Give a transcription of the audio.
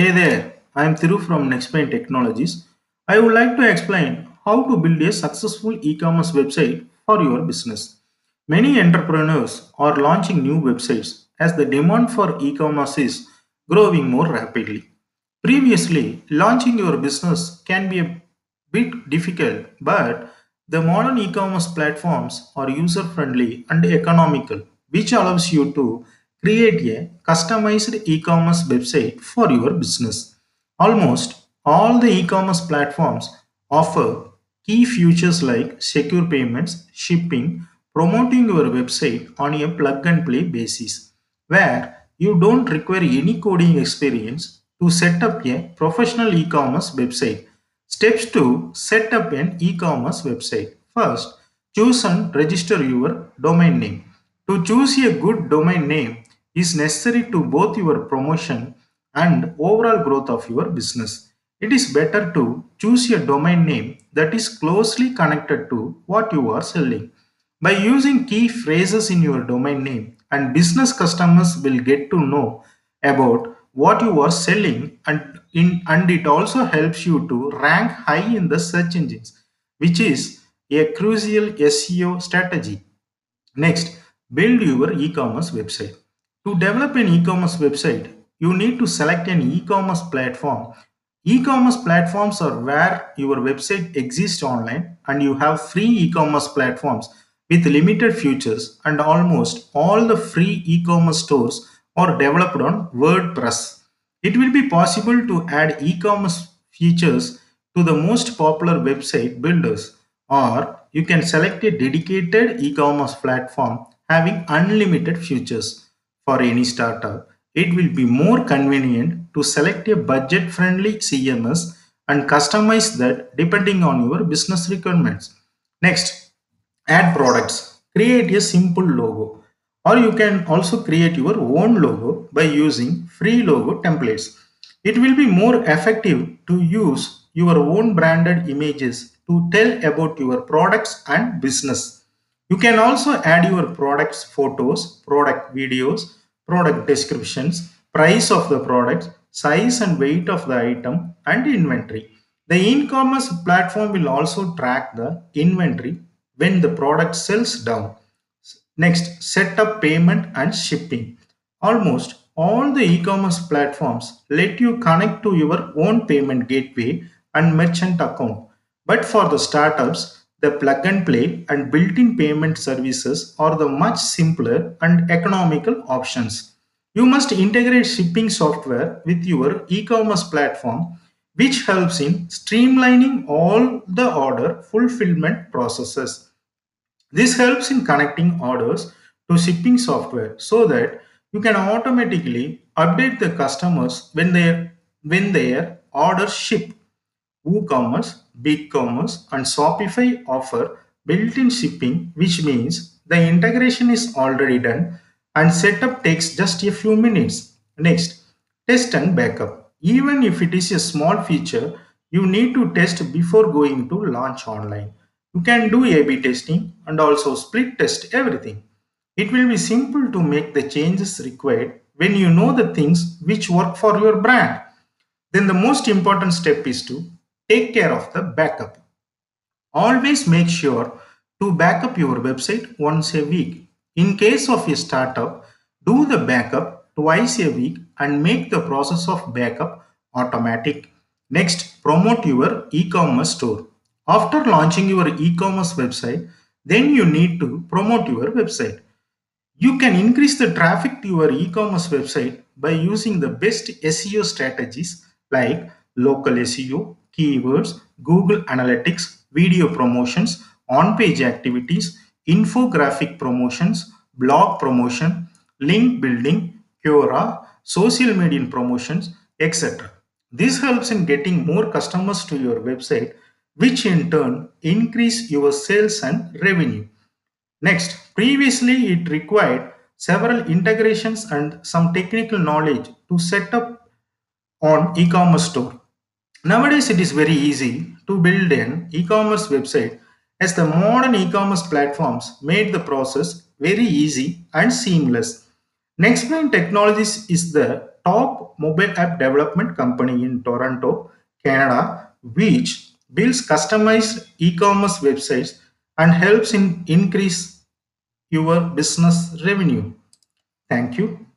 Hey there, I am Thiru from Nextplane Technologies. I would like to explain how to build a successful e-commerce website for your business. Many entrepreneurs are launching new websites as the demand for e-commerce is growing more rapidly. Previously, launching your business can be a bit difficult, but the modern e-commerce platforms are user-friendly and economical, which allows you to create a customized e-commerce website for your business. Almost all the e-commerce platforms offer key features like secure payments, shipping, promoting your website on a plug and play basis, where you don't require any coding experience to set up a professional e-commerce website. Steps to set up an e-commerce website. First, choose and register your domain name. To choose a good domain name is necessary to both your promotion and overall growth of your business. It is better to choose a domain name that is closely connected to what you are selling. By using key phrases in your domain name, and business customers will get to know about what you are selling and in and it also helps you to rank high in the search engines which is a crucial SEO strategy. Next, build your e-commerce website. To develop an e-commerce website, you need to select an e-commerce platform. E-commerce platforms are where your website exists online and you have free e-commerce platforms with limited features and almost all the free e-commerce stores are developed on WordPress. It will be possible to add e-commerce features to the most popular website builders or you can select a dedicated e-commerce platform having unlimited features. For any startup, it will be more convenient to select a budget-friendly CMS and customize that depending on your business requirements. Next, add products. Create a simple logo or you can also create your own logo by using free logo templates. It will be more effective to use your own branded images to tell about your products and business. You can also add your products photos, product videos, product descriptions, price of the product, size and weight of the item, and inventory. The e-commerce platform will also track the inventory when the product sells down. Next, set up payment and shipping. Almost all the e-commerce platforms let you connect to your own payment gateway and merchant account. But for the startups, the plug and play and built-in payment services are the much simpler and economical options. You must integrate shipping software with your e-commerce platform, which helps in streamlining all the order fulfillment processes. This helps in connecting orders to shipping software so that you can automatically update the customers when when their orders ship. WooCommerce, BigCommerce, and Shopify offer built-in shipping, which means the integration is already done and setup takes just a few minutes. Next, test and backup. Even if it is a small feature, you need to test before going to launch online. You can do A-B testing and also split test everything. It will be simple to make the changes required when you know the things which work for your brand. Then the most important step is to take care of the backup. Always make sure to backup your website once a week. In case of a startup, do the backup twice a week and make the process of backup automatic. Next, promote your e-commerce store. After launching your e-commerce website, then you need to promote your website. You can increase the traffic to your e-commerce website by using the best SEO strategies like local SEO, keywords, Google Analytics, video promotions, on-page activities, infographic promotions, blog promotion, link building, Quora, social media promotions, etc. This helps in getting more customers to your website, which in turn increase your sales and revenue. Next, previously it required several integrations and some technical knowledge to set up on e-commerce store. Nowadays, it is very easy to build an e-commerce website as the modern e-commerce platforms made the process very easy and seamless. Nextplane Technologies is the top mobile app development company in Toronto, Canada, which builds customized e-commerce websites and helps in increase your business revenue. Thank you.